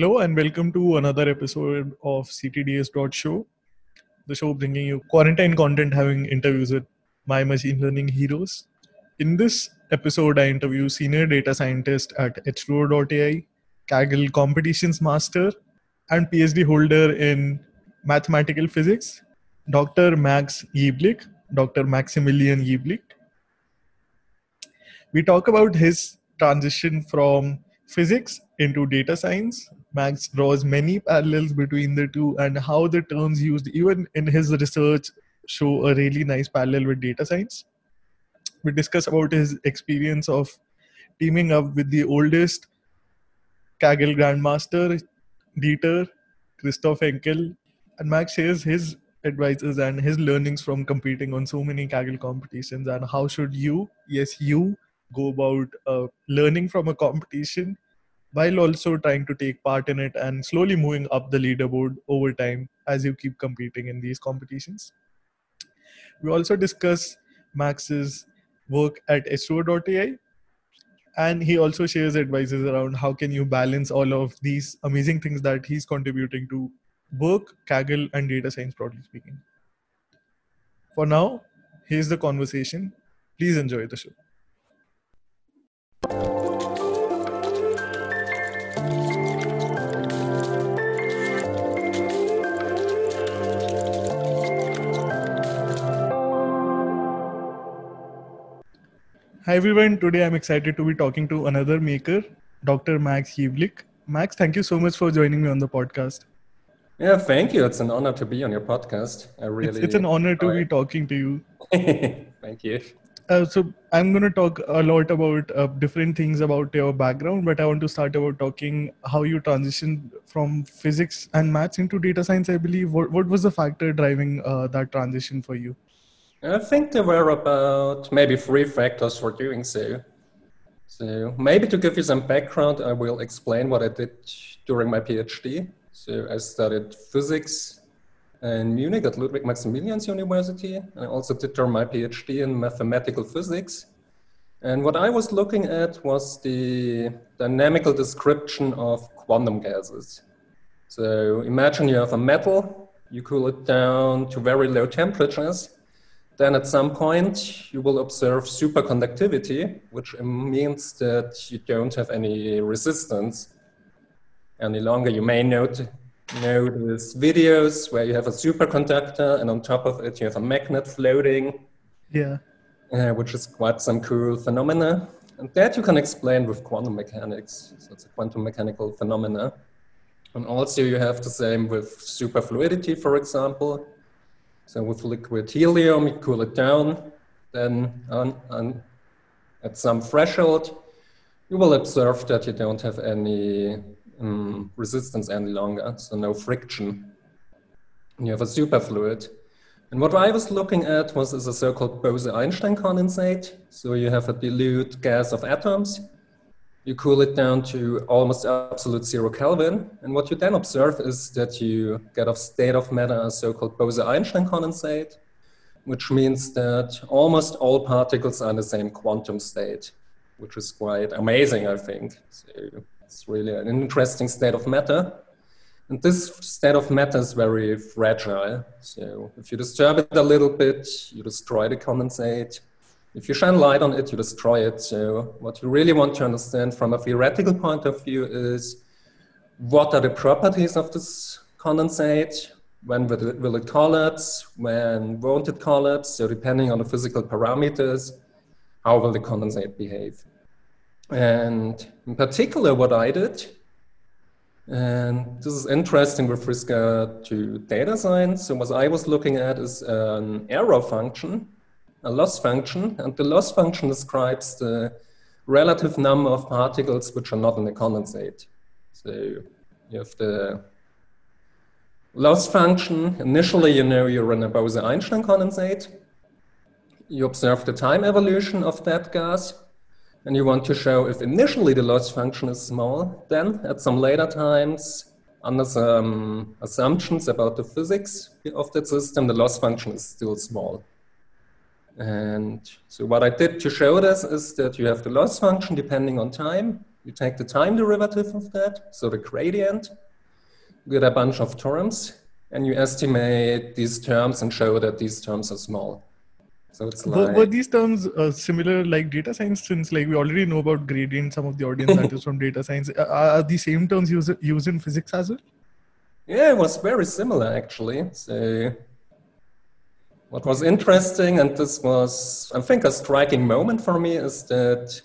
Hello and welcome to another episode of CTDS Show, the show bringing you quarantine content, having interviews with my machine learning heroes. In this episode, I interview senior data scientist at H2O.ai, Kaggle competitions master, and PhD holder in mathematical physics, Dr. Max Jeblick, Dr. Maximilian Jeblick. We talk about his transition from physics into data science. Max draws many parallels between the two and how the terms used, even in his research, show a really nice parallel with data science. We discuss about his experience of teaming up with the oldest Kaggle Grandmaster, Dieter, Christoph Henkel, and Max shares his advices and his learnings from competing on so many Kaggle competitions and how should you, yes, you, go about uh, learning from a competition while also trying to take part in it and slowly moving up the leaderboard over time as you keep competing in these competitions. We also discuss Max's work at H2O.ai and he also shares advices around how can you balance all of these amazing things that he's contributing to work, Kaggle, and data science broadly speaking. For now, here's the conversation. Please enjoy the show. Hi everyone, today I'm excited to be talking to another maker, Dr. Max Jeblick. Max, thank you so much for joining me on the podcast. Yeah, thank you. It's an honor to be on your podcast. I really It's, it's an honor to be talking to you. thank you. Uh, so I'm going to talk a lot about uh, different things about your background, but I want to start about talking how you transitioned from physics and maths into data science. I believe. What what was the factor driving uh, that transition for you? I think there were about maybe three factors for doing so. So maybe to give you some background, I will explain what I did during my PhD. So I studied physics in Munich at Ludwig Maximilians University. I also did my PhD in mathematical physics. And what I was looking at was the dynamical description of quantum gases. So imagine you have a metal, you cool it down to very low temperatures, then at some point, you will observe superconductivity, which means that you don't have any resistance any longer. You may note, notice videos where you have a superconductor and on top of it you have a magnet floating. Yeah. Uh, which is quite some cool phenomena. And that you can explain with quantum mechanics. So it's a quantum mechanical phenomena. And also you have the same with superfluidity, for example. So with liquid helium, you cool it down, then on, on, at some threshold, you will observe that you don't have any um, resistance any longer, so no friction. You have a superfluid. And what I was looking at was is a so-called Bose-Einstein condensate. So you have a dilute gas of atoms, you cool it down to almost absolute zero Kelvin. And what you then observe is that you get a state of matter, a so-called Bose-Einstein condensate, which means that almost all particles are in the same quantum state, which is quite amazing, I think. So it's really an interesting state of matter. And this state of matter is very fragile. So if you disturb it a little bit, you destroy the condensate if you shine light on it, you destroy it. So what you really want to understand from a theoretical point of view is what are the properties of this condensate? When will it, collapse? When won't it collapse? So depending on the physical parameters, how will the condensate behave? And in particular, what I did And this is interesting with regard to data science. So what I was looking at is an error function, a loss function, and the loss function describes the relative number of particles which are not in the condensate. So you have the loss function. Initially, you know you're in a Bose-Einstein condensate. You observe the time evolution of that gas and you want to show if initially the loss function is small, then at some later times, under some assumptions about the physics of that system, the loss function is still small. And so what I did to show this is that you have the loss function depending on time. You take the time derivative of that, so the gradient, get a bunch of terms, and you estimate these terms and show that these terms are small. So it's like, were, were these terms uh, similar like data science? Since like we already know about gradient, some of the audience that is from data science. Uh, are the same terms used used in physics as well? Yeah, it was very similar actually. So what was interesting, and this was I think a striking moment for me, is that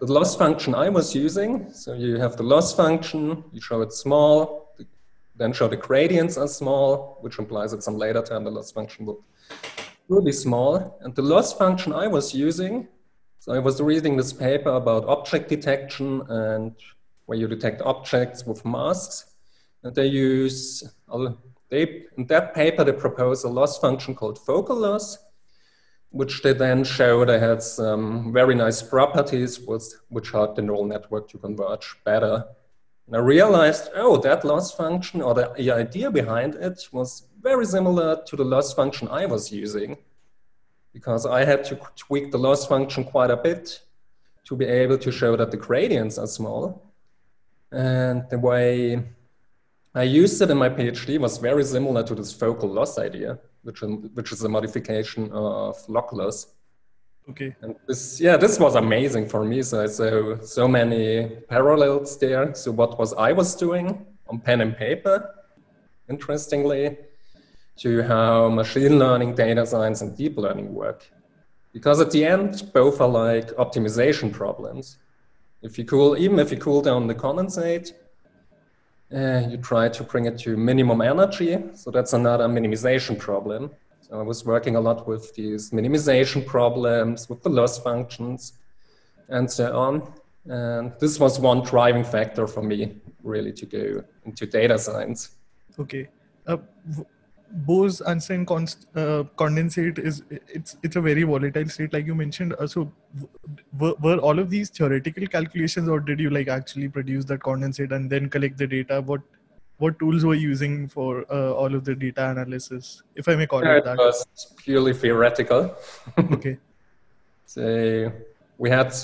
the loss function I was using. So you have the loss function, you show it small, then show the gradients are small, which implies at some later time the loss function will really small. And the loss function I was using, so I was reading this paper about object detection and where you detect objects with masks. And they use, they, in that paper, they propose a loss function called focal loss, which they then show they had some very nice properties with, which helped the neural network to converge better. And I realized, oh, that loss function or the idea behind it was very similar to the loss function I was using because I had to tweak the loss function quite a bit to be able to show that the gradients are small. And the way I used it in my PhD was very similar to this focal loss idea, which, which is a modification of log loss. Okay. And this, yeah, this was amazing for me. So I saw so many parallels there. So what was I was doing on pen and paper, interestingly, to how machine learning, data science, and deep learning work. Because at the end, both are like optimization problems. If you cool, even if you cool down the condensate, uh, you try to bring it to minimum energy. So that's another minimization problem. So I was working a lot with these minimization problems, with the loss functions, and so on. And this was one driving factor for me, really, to go into data science. Okay. Uh, Bose-Einstein const, uh, condensate is it's it's a very volatile state, like you mentioned. Uh, so, were, were all of these theoretical calculations, or did you like actually produce that condensate and then collect the data? What what tools were you using for uh, all of the data analysis, if I may call yeah, it that? It was purely theoretical. okay. So we had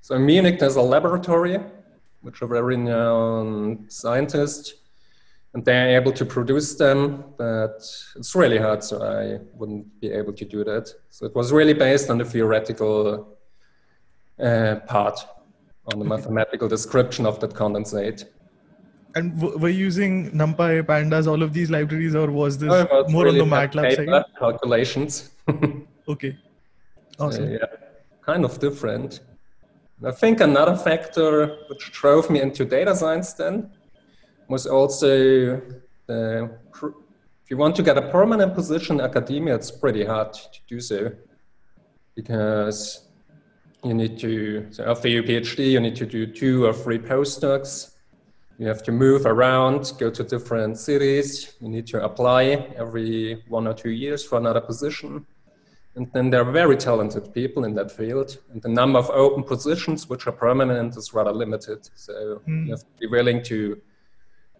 so in Munich there's a laboratory, which are very renowned scientists and they're able to produce them, but it's really hard, so I wouldn't be able to do that. So it was really based on the theoretical uh, part, on the mathematical description of that condensate. And w- were you using NumPy, Pandas, all of these libraries, or was this was more really on the MATLAB side? Calculations. okay. Awesome. yeah, kind of different. I think another factor which drove me into data science then was also uh, if you want to get a permanent position in academia, it's pretty hard to do so because you need to, so after your PhD, you need to do two or three postdocs. You have to move around, go to different cities. You need to apply every one or two years for another position. And then there are very talented people in that field. And the number of open positions which are permanent is rather limited. So mm. you have to be willing to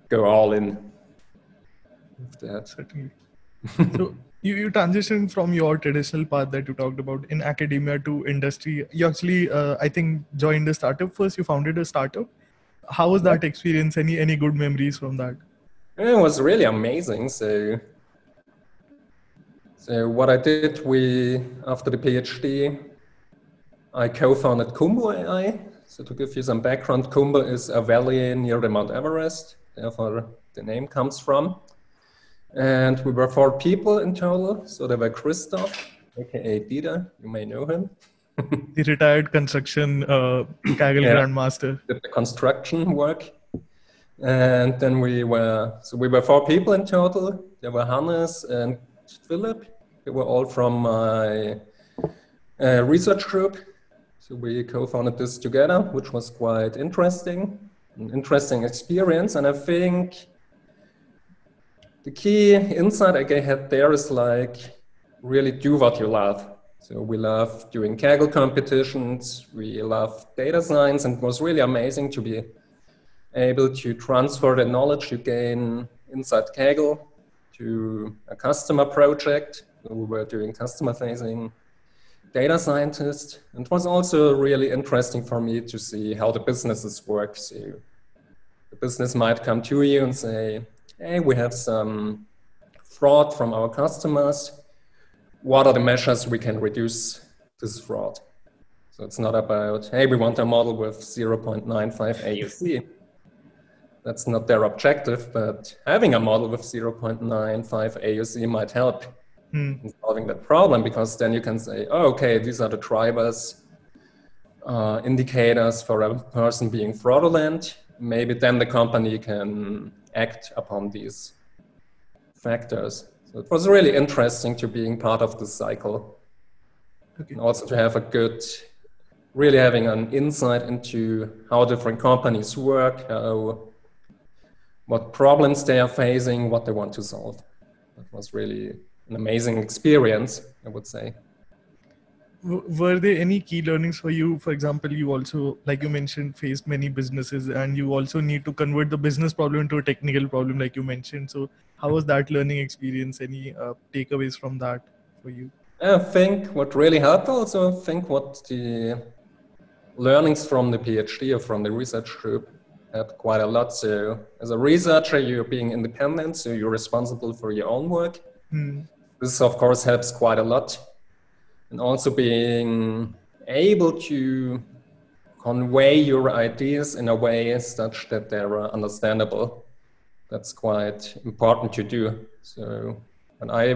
go all in with that. Certainly. so you, you transitioned from your traditional path that you talked about in academia to industry. You actually, uh, I think, joined a startup first. You founded a startup. How was that experience? Any any good memories from that? It was really amazing. So, so what I did, we after the PhD, I co-founded Khumbu AI. So to give you some background, Khumbu is a valley near the Mount Everest therefore the name comes from. And we were four people in total. So there were Christoph, aka Dieter, you may know him. the retired construction uh, Kaggle yeah, Grandmaster. Did the construction work. And then we were, so we were four people in total. There were Hannes and Philip. They were all from my uh, research group. So we co-founded this together, which was quite interesting, an interesting experience. And I think the key insight I had there is like really do what you love. So we love doing Kaggle competitions, we love data science, and it was really amazing to be able to transfer the knowledge you gain inside Kaggle to a customer project. We were doing customer facing data scientist. And it was also really interesting for me to see how the businesses work. So the business might come to you and say, hey, we have some fraud from our customers what are the measures we can reduce this fraud? So it's not about, hey, we want a model with 0.95 AUC. That's not their objective, but having a model with 0.95 AUC might help hmm. in solving that problem because then you can say, oh, okay, these are the drivers, uh, indicators for a person being fraudulent. Maybe then the company can act upon these factors. So it was really interesting to being part of this cycle. Okay. And also to have a good, really having an insight into how different companies work, how, what problems they are facing, what they want to solve. That was really an amazing experience, I would say were there any key learnings for you? For example you also like you mentioned faced many businesses and you also need to convert the business problem into a technical problem like you mentioned. So how was that learning experience? Any uh, takeaways from that for you? I think what really helped also I think what the learnings from the phd or from the research group had quite a lot. So as a researcher you're being independent so you're responsible for your own work. Hmm. this of course helps quite a lot and also being able to convey your ideas in a way such that they're understandable. That's quite important to do. So when I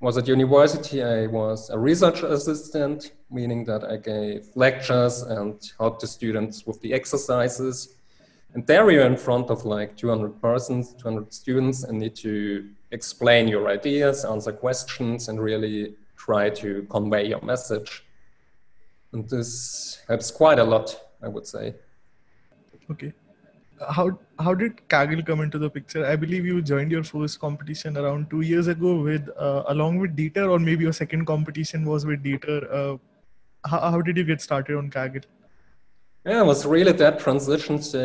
was at university, I was a research assistant, meaning that I gave lectures and helped the students with the exercises. And there you're in front of like 200 persons, 200 students, and need to explain your ideas, answer questions, and really try to convey your message. And this helps quite a lot, I would say. Okay. How how did Kaggle come into the picture? I believe you joined your first competition around two years ago with uh, along with Dieter, or maybe your second competition was with Dieter. Uh, how, how did you get started on Kaggle? Yeah, it was really that transition. So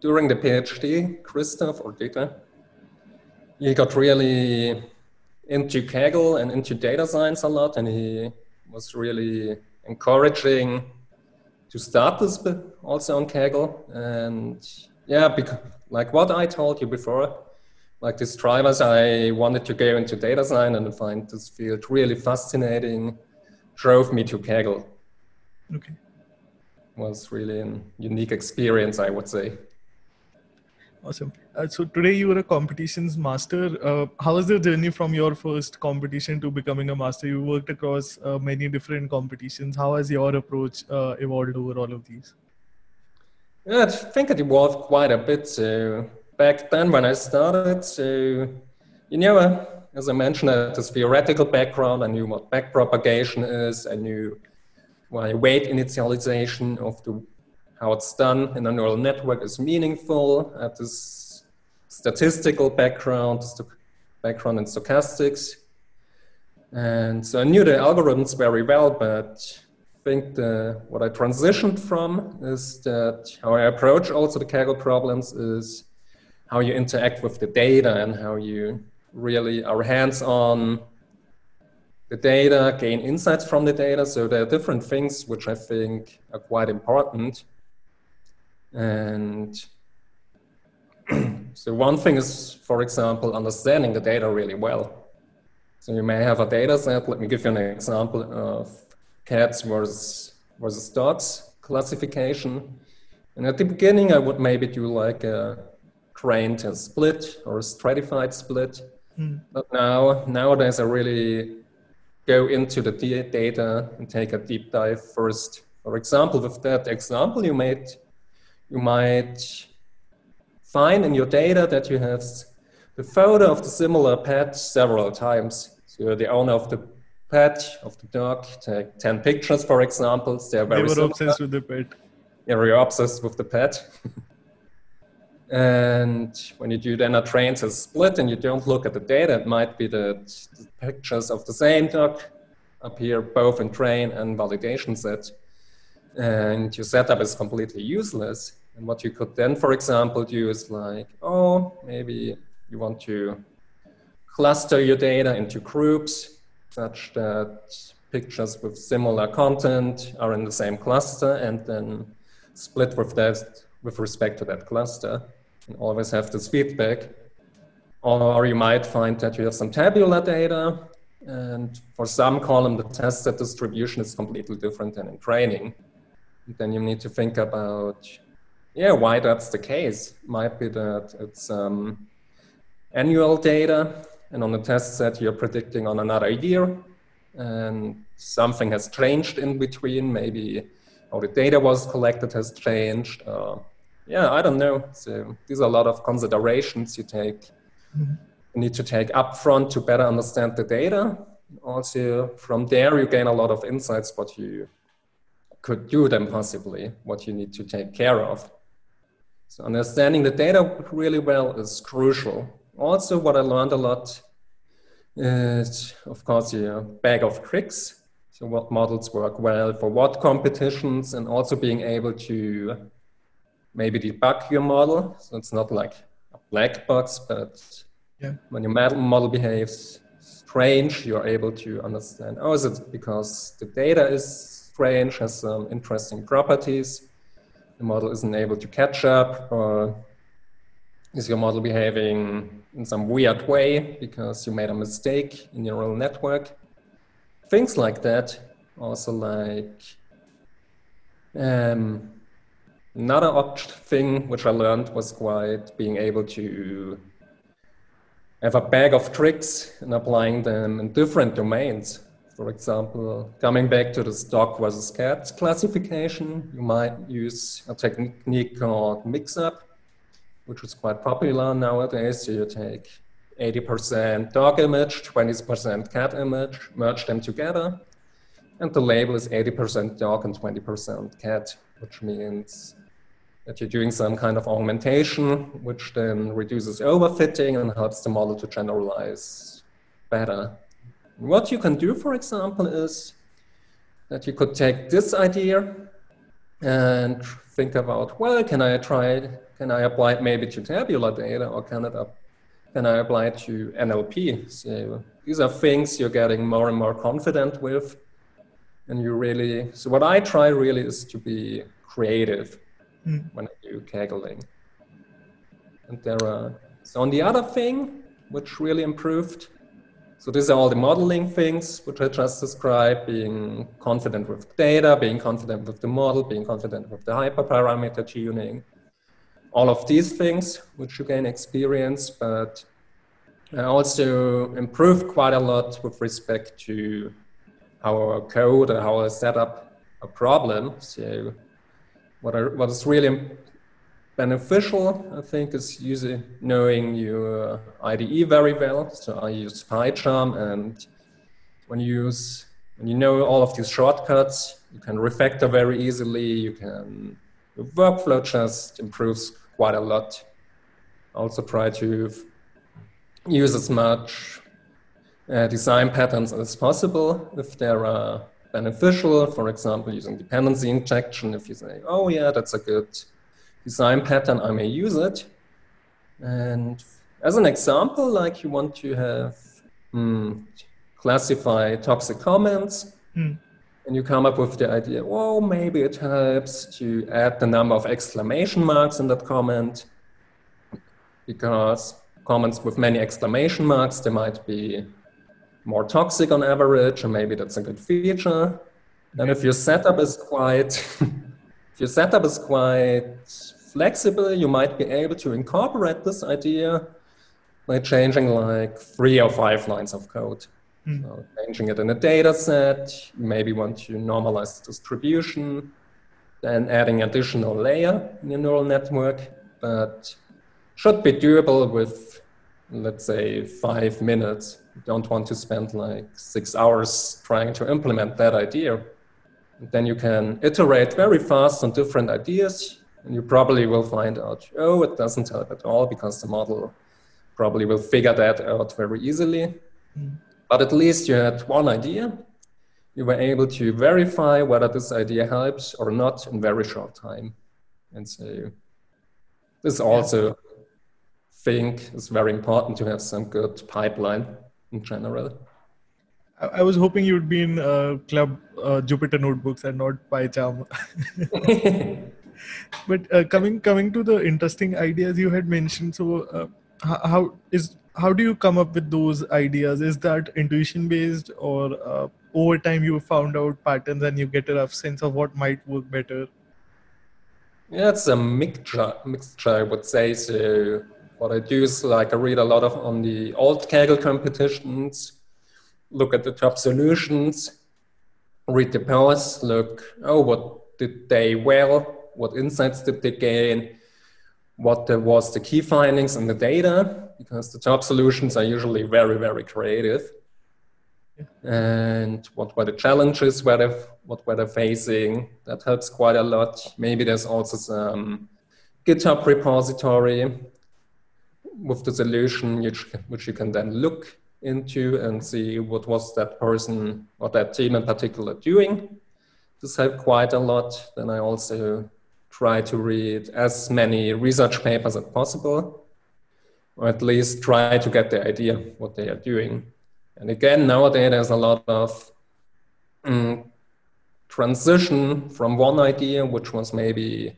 during the PhD, Christoph or Dieter, he got really into Kaggle and into data science a lot, and he was really encouraging to start this also on Kaggle. And yeah, because like what I told you before, like these drivers, I wanted to go into data science and find this field really fascinating, drove me to Kaggle. Okay. Was really a unique experience, I would say. Awesome. Uh, so today you are a competitions master. Uh, how was the journey from your first competition to becoming a master? You worked across uh, many different competitions. How has your approach uh, evolved over all of these? Yeah, I think it evolved quite a bit. So back then when I started, so you know, uh, as I mentioned, I had this theoretical background. I knew what backpropagation is. I knew why weight initialization of the how it's done in a neural network is meaningful. This statistical background, background in stochastics. And so I knew the algorithms very well, but I think the, what I transitioned from is that how I approach also the Kaggle problems is how you interact with the data and how you really are hands-on the data, gain insights from the data. So there are different things which I think are quite important. And so one thing is, for example, understanding the data really well. So you may have a data set. Let me give you an example of cats versus, versus dogs classification. And at the beginning, I would maybe do like a trained split or a stratified split. Mm. But now, nowadays, I really go into the data and take a deep dive first. For example, with that example you made, you might find in your data that you have the photo of the similar pet several times. So you're the owner of the pet, of the dog, take 10 pictures, for example. They're very they were similar. obsessed with the pet. Yeah, you're obsessed with the pet. and when you do then a train to split and you don't look at the data, it might be that the pictures of the same dog appear both in train and validation set. And your setup is completely useless. And what you could then, for example, do is like, oh, maybe you want to cluster your data into groups such that pictures with similar content are in the same cluster and then split with that with respect to that cluster and always have this feedback. Or you might find that you have some tabular data and for some column, the test set distribution is completely different than in training. And then you need to think about, yeah, why that's the case. Might be that it's um, annual data, and on the test set, you're predicting on another year, and something has changed in between. Maybe how the data was collected has changed. Uh, yeah, I don't know. So these are a lot of considerations you take. Mm-hmm you need to take upfront to better understand the data. Also, from there, you gain a lot of insights what you could do then possibly, what you need to take care of. So understanding the data really well is crucial. Also, what I learned a lot is, of course, your bag of tricks. So what models work well for what competitions and also being able to maybe debug your model. So it's not like a black box, but yeah. When your model behaves strange, you're able to understand, oh, is it because the data is strange, has some interesting properties, the model isn't able to catch up, or is your model behaving in some weird way because you made a mistake in your neural network? Things like that. Also like um, another thing which I learned was quite being able to have a bag of tricks and applying them in different domains. For example, coming back to the dog versus cat classification, you might use a technique called mix-up, which is quite popular nowadays. So you take 80% dog image, 20% cat image, merge them together, and the label is 80% dog and 20% cat, which means that you're doing some kind of augmentation, which then reduces overfitting and helps the model to generalize better. What you can do, for example, is that you could take this idea and think about, well, can I try, can I apply it maybe to tabular data or can, it can I apply it to NLP? So these are things you're getting more and more confident with. And you really, so what I try really is to be creative mm. when I do Kaggling. And there are, so on the other thing, which really improved, so these are all the modeling things which I just described, being confident with data, being confident with the model, being confident with the hyperparameter tuning, all of these things which you gain experience, but I also improved quite a lot with respect to how I code and how I set up a problem. So what, are, what is really beneficial, I think, is using knowing your IDE very well. So I use PyCharm, and when you use when you know all of these shortcuts, you can refactor very easily. You can workflow just improves quite a lot. Also try to use as much uh, design patterns as possible if there are beneficial, for example, using dependency injection. If you say, oh yeah, that's a good design pattern, I may use it. And as an example, like you want to have mm, classify toxic comments, mm. and you come up with the idea, well, maybe it helps to add the number of exclamation marks in that comment, because comments with many exclamation marks, they might be more toxic on average, and maybe that's a good feature. And if your setup is quite, if your setup is quite flexible, you might be able to incorporate this idea by changing like three or five lines of code. Mm. So changing it in a data set, you maybe want to normalize the distribution, then adding additional layer in your neural network. But should be doable with, let's say, five minutes. You don't want to spend like six hours trying to implement that idea. Then you can iterate very fast on different ideas, and you probably will find out, oh, it doesn't help at all because the model probably will figure that out very easily. Mm. But at least you had one idea. You were able to verify whether this idea helps or not in very short time. And so this also think is very important to have some good pipeline in general. I was hoping you would be in uh, Club uh, Jupyter Notebooks and not PyCharm. but uh, coming coming to the interesting ideas you had mentioned, so uh, how is how do you come up with those ideas? Is that intuition based, or uh, over time you found out patterns and you get a rough sense of what might work better? Yeah, it's a mixture. Mixture, I would say. So what I do is like I read a lot of on the old Kaggle competitions, look at the top solutions, read the posts, look, oh, what did they well, what insights did they gain, what the, was the key findings in the data, because the top solutions are usually very, very creative. And what were the challenges were they, what were they facing? That helps quite a lot. Maybe there's also some GitHub repository with the solution which, which you can then look into and see what was that person or that team in particular doing. This helped quite a lot. Then I also try to read as many research papers as possible, or at least try to get the idea what they are doing. And again, nowadays there's a lot of um, transition from one idea, which was maybe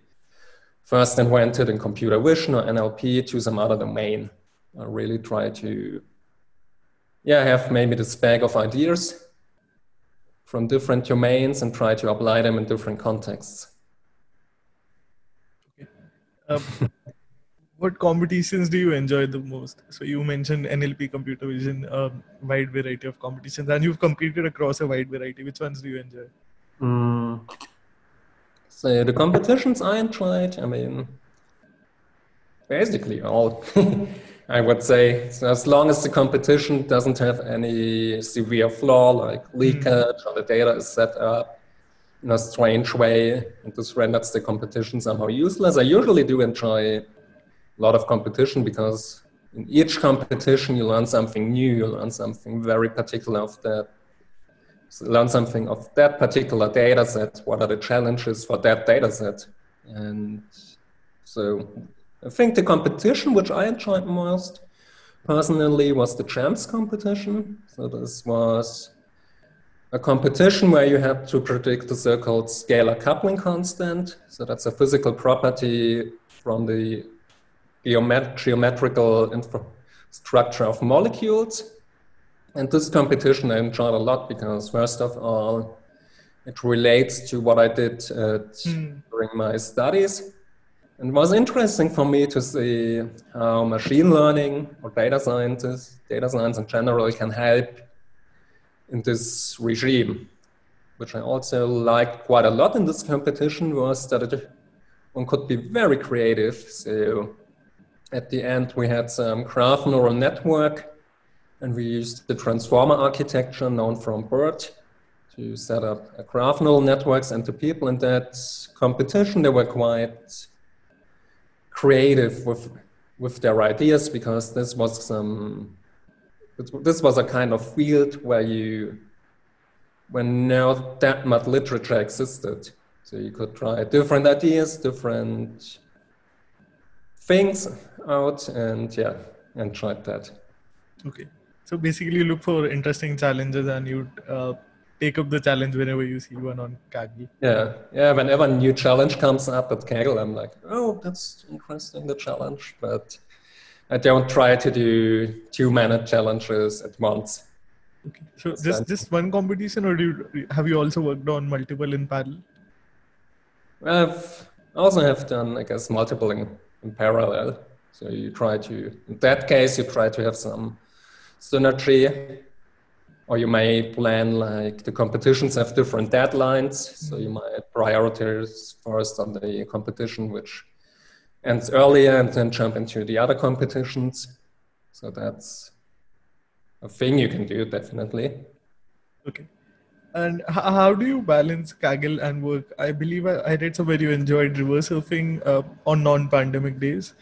first invented in computer vision or NLP, to some other domain. I really try to, yeah, I have maybe this bag of ideas from different domains and try to apply them in different contexts. Okay. Um, what competitions do you enjoy the most? So you mentioned NLP, computer vision, a wide variety of competitions, and you've competed across a wide variety. Which ones do you enjoy? Mm. So the competitions I enjoyed, I mean, basically all. I would say so as long as the competition doesn't have any severe flaw like hmm. leakage mm. or the data is set up in a strange way and this renders the competition somehow useless. I usually do enjoy a lot of competition because in each competition you learn something new, you learn something very particular of that, so learn something of that particular data set. What are the challenges for that data set? And so I think the competition which I enjoyed most personally was the CHAMPS competition. So this was a competition where you had to predict the so-called scalar coupling constant. So that's a physical property from the geomet geometrical structure of molecules. And this competition I enjoyed a lot because, first of all, it relates to what I did mm. during my studies. And it was interesting for me to see how machine learning or data scientists, data science in general, can help in this regime. Which I also liked quite a lot in this competition was that it, one could be very creative. So at the end, we had some graph neural network, and we used the transformer architecture known from BERT to set up graph neural networks. And the people in that competition, they were quite creative with with their ideas because this was some this was a kind of field where you when no that much literature existed so you could try different ideas different things out and yeah, and tried that. Okay. So basically, you look for interesting challenges and you uh, take up the challenge whenever you see one on Kaggle. Yeah, yeah. Whenever a new challenge comes up at Kaggle, I'm like, oh, that's interesting, the challenge. But I don't try to do too many challenges at once. Okay. So just just one competition, or do you, have you also worked on multiple in parallel? I've also have done, I guess, multiple in, in parallel. So you try to, in that case, you try to have some synergy, or you may plan like the competitions have different deadlines. So you might prioritize first on the competition which ends earlier and then jump into the other competitions. So that's a thing you can do definitely. Okay. And how do you balance Kaggle and work? I believe I, I read somewhere you enjoyed river surfing uh, on non-pandemic days,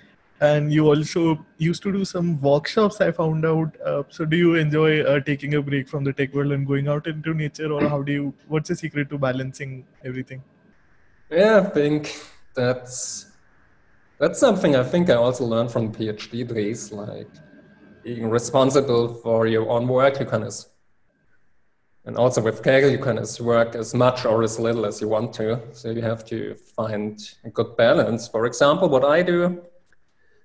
and you also used to do some workshops. I found out. Uh, so, do you enjoy uh, taking a break from the tech world and going out into nature, or how do you? What's the secret to balancing everything? Yeah, I think that's that's something I think I also learned from PhD days, like being responsible for your own work. You can and also with Kaggle, you can work as much or as little as you want to. So you have to find a good balance. For example, what I do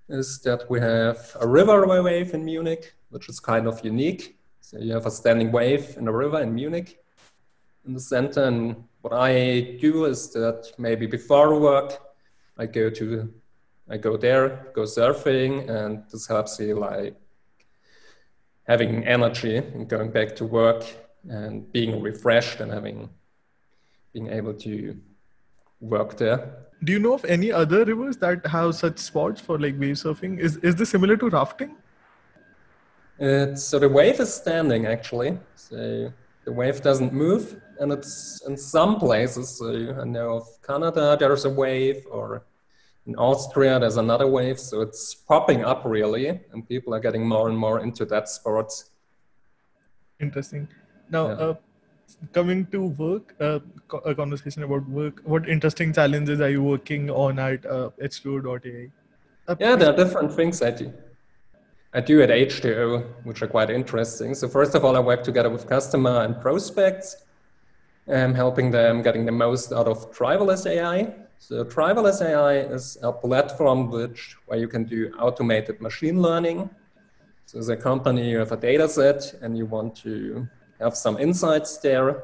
is that we have a river wave in Munich, which is kind of unique. So you have a standing wave in a river in Munich in the center. And what I do is that maybe before work, I go to, I go there, go surfing, and this helps me like having energy and going back to work and being refreshed and having being able to work there. Do you know of any other rivers that have such spots for like wave surfing? Is is this similar to rafting? It's, so the wave is standing actually. So the wave doesn't move, and it's in some places. So I know of Canada, there's a wave, or in Austria, there's another wave. So it's popping up really, and people are getting more and more into that sport. Interesting. Now, yeah. uh, coming to work, uh, a conversation about work. What interesting challenges are you working on at uh, H2O.ai? Uh, yeah, there are different things I do. I do at H2O, which are quite interesting. So first of all, I work together with customer and prospects, um, helping them getting the most out of driverless AI. So driverless AI is a platform which where you can do automated machine learning. So as a company, you have a data set and you want to have some insights there.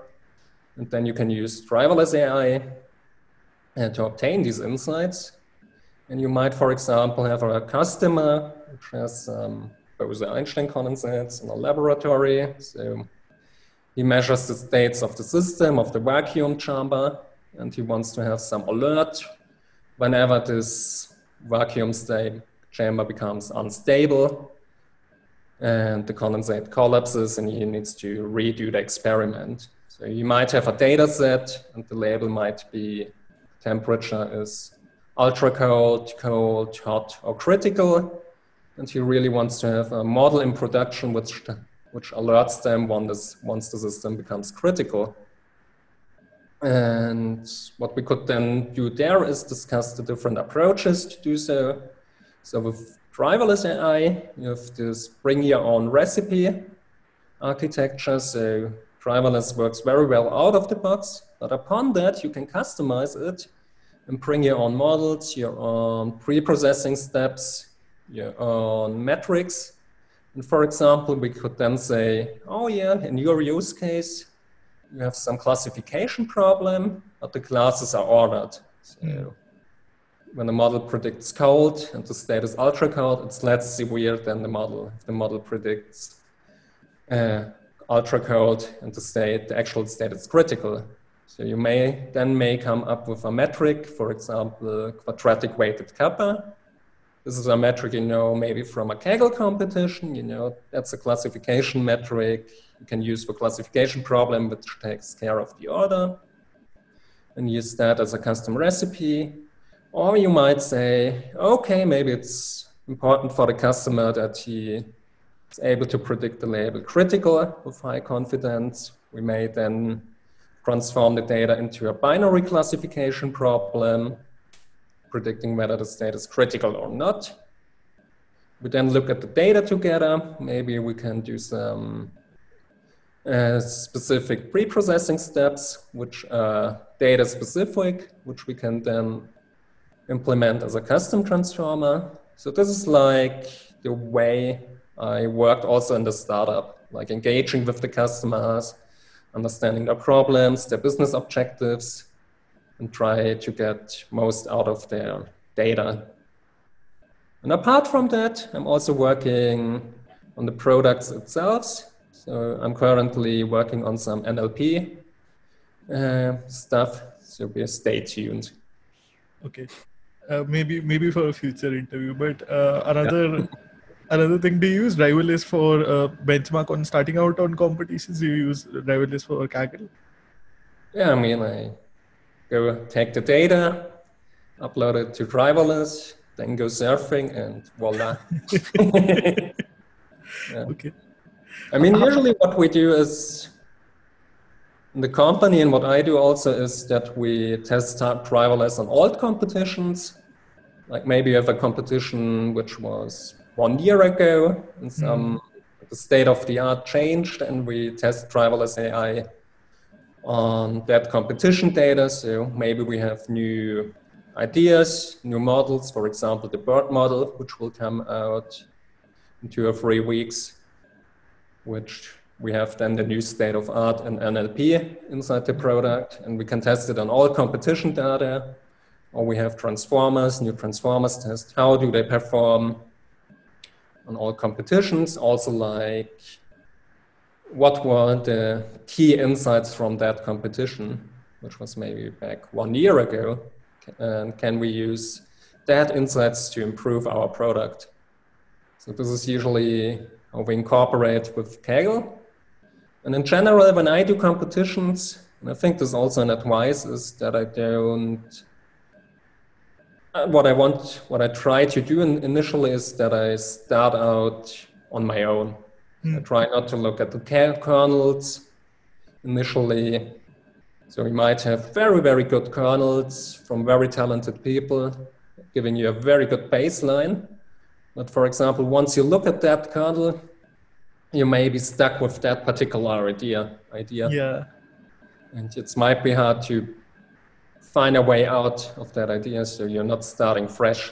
And then you can use driverless AI uh, to obtain these insights. And you might, for example, have a customer which has some Bose-Einstein condensates in a laboratory. So he measures the states of the system, of the vacuum chamber, and he wants to have some alert whenever this vacuum state chamber becomes unstable and the condensate collapses and he needs to redo the experiment. So you might have a data set and the label might be temperature is ultra cold, cold, hot, or critical. And he really wants to have a model in production which, which alerts them once, once the system becomes critical. And what we could then do there is discuss the different approaches to do so. So with driverless AI, you have to bring your own recipe architecture. So driverless works very well out of the box, but upon that, you can customize it and bring your own models, your own pre-processing steps, your own metrics. And for example, we could then say, oh yeah, in your use case, you have some classification problem, but the classes are ordered. So mm when the model predicts cold and the state is ultra cold, it's less severe than the model. If the model predicts uh, ultra cold and the state, the actual state is critical. So you may then may come up with a metric, for example, quadratic weighted kappa. This is a metric you know maybe from a Kaggle competition. You know that's a classification metric you can use for classification problem, which takes care of the order, and use that as a custom recipe. Or you might say, okay, maybe it's important for the customer that he is able to predict the label critical with high confidence. We may then transform the data into a binary classification problem, predicting whether the state is critical or not. We then look at the data together. Maybe we can do some uh, specific pre-processing steps, which are data specific, which we can then implement as a custom transformer. So this is like the way I worked also in the startup, like engaging with the customers, understanding their problems, their business objectives, and try to get most out of their data. And apart from that, I'm also working on the products itself. So I'm currently working on some NLP uh, stuff. So be stay tuned. Okay. Uh, maybe maybe for a future interview. But uh, another yeah. another thing, do you use driverless for uh, benchmark on starting out on competitions? Do you use driverless for Kaggle? Yeah, I mean, I go take the data, upload it to driverless, then go surfing, and voila. yeah. Okay. I mean, usually what we do is the company, and what I do also is that we test driverless on old competitions. Like maybe you have a competition which was one year ago, and some mm. the state of the art changed, and we test driverless AI on that competition data. So maybe we have new ideas, new models, for example, the BERT model, which will come out in two or three weeks, which we have then the new state of art and NLP inside the product, and we can test it on all competition data. Or we have transformers, new transformers test. How do they perform on all competitions? Also, like what were the key insights from that competition, which was maybe back one year ago, and can we use that insights to improve our product? So this is usually how we incorporate with Kaggle. And in general, when I do competitions, and I think this is also an advice, is that I don't. Uh, what I want, what I try to do in, initially is that I start out on my own. Mm. I try not to look at the kernels initially. So we might have very, very good kernels from very talented people, giving you a very good baseline. But for example, once you look at that kernel, you may be stuck with that particular idea. Idea. Yeah. And it might be hard to find a way out of that idea, so you're not starting fresh.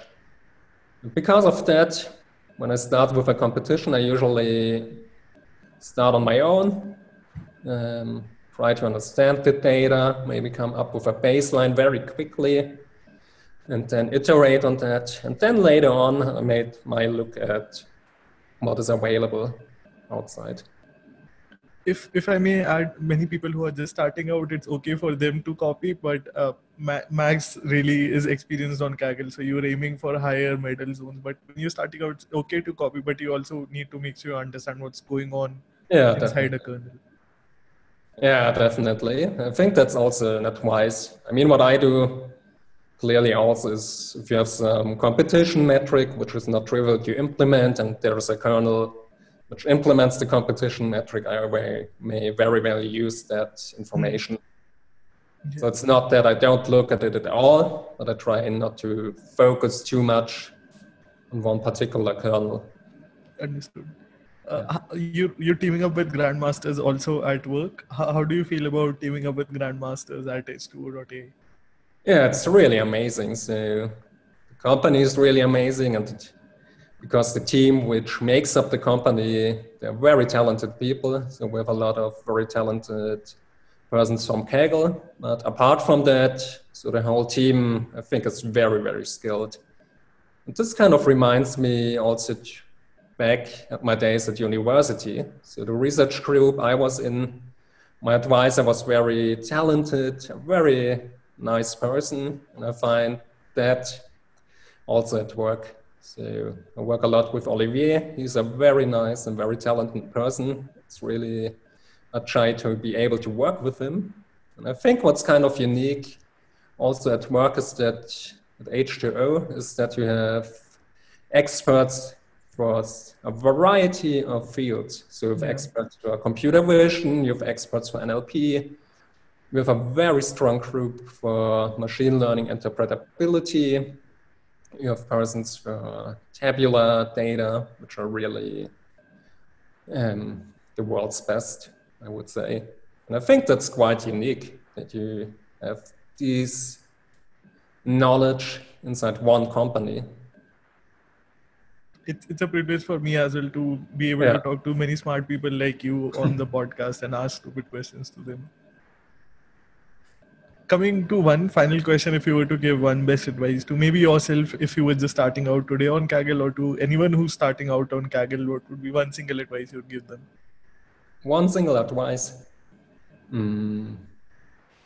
Because of that, when I start with a competition, I usually start on my own, um, try to understand the data, maybe come up with a baseline very quickly, and then iterate on that. And then later on, I made my look at what is available outside if if I may add, many people who are just starting out, it's okay for them to copy, but uh, Max really is experienced on Kaggle, so you're aiming for higher medal zones. But when you're starting out, it's okay to copy, but you also need to make sure you understand what's going on yeah, inside definitely. a kernel. Yeah, definitely. I think that's also not wise. I mean, what I do clearly also is if you have some competition metric, which is not trivial to implement, and there's a kernel which implements the competition metric, I may very well use that information. Mm-hmm. So it's not that I don't look at it at all, but I try not to focus too much on one particular kernel. Understood. Uh, you, you're teaming up with grandmasters also at work. How, how do you feel about teaming up with grandmasters at H2O.ai? Yeah, it's really amazing. So the company is really amazing, and because the team which makes up the company, they're very talented people. So we have a lot of very talented persons from Kaggle. But apart from that, so the whole team, I think, is very, very skilled. And this kind of reminds me also back at my days at university. So the research group I was in, my advisor was very talented, a very nice person. And I find that also at work. So I work a lot with Olivier. He's a very nice and very talented person. It's really a try to be able to work with him. And I think what's kind of unique also at work is that at H2O is that you have experts for a variety of fields. So you have yeah. experts for computer vision, you have experts for NLP, we have a very strong group for machine learning interpretability, you have persons for tabular data, which are really um, the world's best, I would say. And I think that's quite unique that you have these knowledge inside one company. It's, it's a privilege for me as well to be able yeah. to talk to many smart people like you on the podcast and ask stupid questions to them coming to one final question if you were to give one best advice to maybe yourself if you were just starting out today on kaggle or to anyone who's starting out on kaggle what would be one single advice you would give them one single advice mm.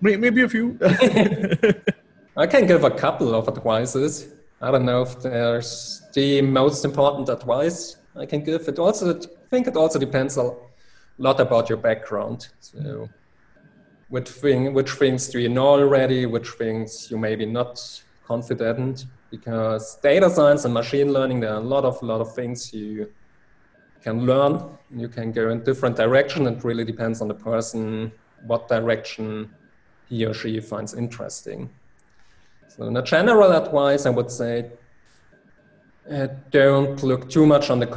maybe a few i can give a couple of advices I don't know if there's the most important advice I can give. It also, I think it also depends a lot about your background. So, which thing, which things do you know already? Which things you maybe not confident? Because data science and machine learning, there are a lot of lot of things you can learn. You can go in different direction. It really depends on the person what direction he or she finds interesting. So in a general advice, I would say uh, don't look too much on the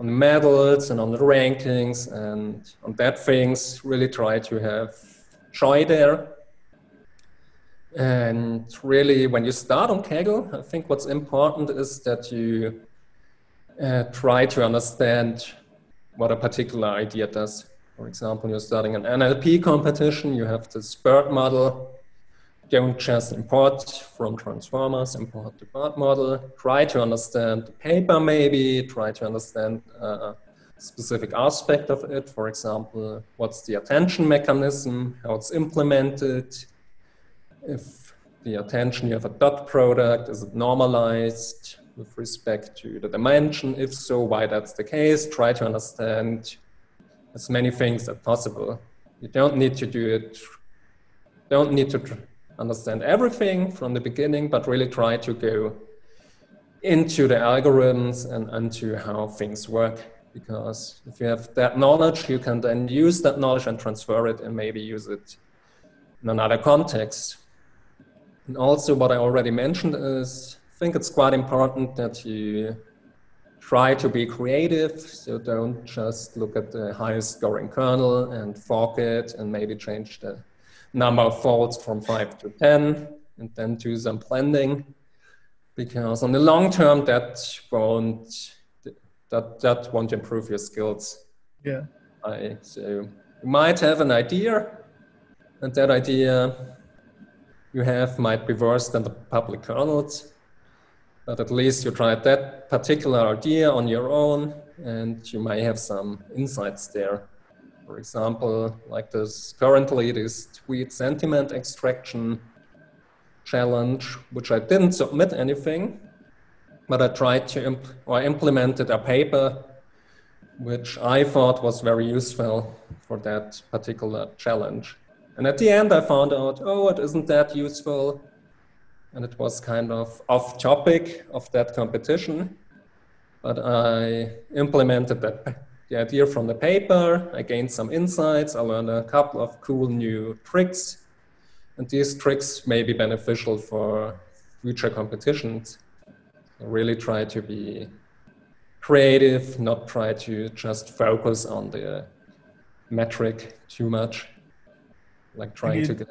on the medals and on the rankings and on that things. Really try to have joy there. And really, when you start on Kaggle, I think what's important is that you uh, try to understand what a particular idea does. For example, you're starting an NLP competition, you have this BERT model. Don't just import from transformers, import the BERT model. Try to understand the paper, maybe, try to understand uh, specific aspect of it. For example, what's the attention mechanism, how it's implemented. If the attention, you have a dot product, is it normalized with respect to the dimension? If so, why that's the case? Try to understand as many things as possible. You don't need to do it, don't need to understand everything from the beginning, but really try to go into the algorithms and into how things work. Because if you have that knowledge, you can then use that knowledge and transfer it and maybe use it in another context. And also, what I already mentioned is I think it's quite important that you try to be creative. So don't just look at the highest scoring kernel and fork it and maybe change the number of folds from five to 10 and then do some blending because on the long term that won't that that won't improve your skills yeah I, so you might have an idea and that idea you have might be worse than the public kernels but at least you tried that particular idea on your own and you may have some insights there. For example, like this currently this tweet sentiment extraction challenge, which I didn't submit anything, but I tried to imp- or implemented a paper which I thought was very useful for that particular challenge. And at the end, I found out, oh, it isn't that useful and it was kind of off topic of that competition. But I implemented that the idea from the paper. I gained some insights. I learned a couple of cool new tricks, and these tricks may be beneficial for future competitions. Really try to be creative, not try to just focus on the metric too much, like trying to get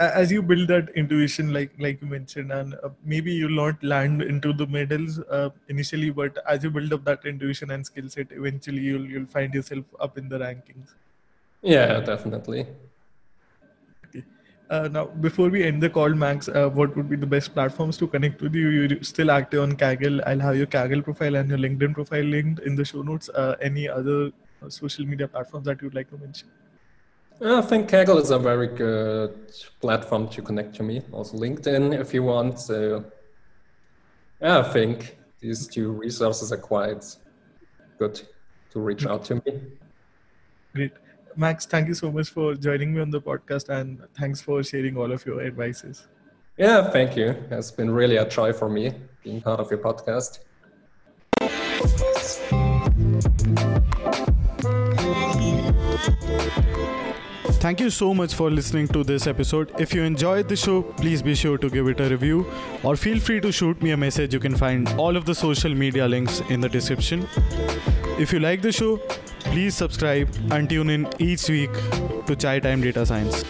as you build that intuition like like you mentioned and uh, maybe you'll not land into the medals uh, initially but as you build up that intuition and skill set eventually you'll you'll find yourself up in the rankings. Yeah definitely. Okay. Uh, now, before we end the call, Max, uh, what would be the best platforms to connect with you? You're still active on Kaggle. I'll have your Kaggle profile and your LinkedIn profile linked in the show notes. Uh, any other uh, social media platforms that you'd like to mention? I think Kaggle is a very good platform to connect to me. Also LinkedIn if you want. So yeah, I think these two resources are quite good to reach out to me. Great. Max, thank you so much for joining me on the podcast and thanks for sharing all of your advices. Yeah, thank you. It's been really a joy for me being part of your podcast. Thank you so much for listening to this episode. If you enjoyed the show, please be sure to give it a review or feel free to shoot me a message. You can find all of the social media links in the description. If you like the show, please subscribe and tune in each week to Chai Time Data Science.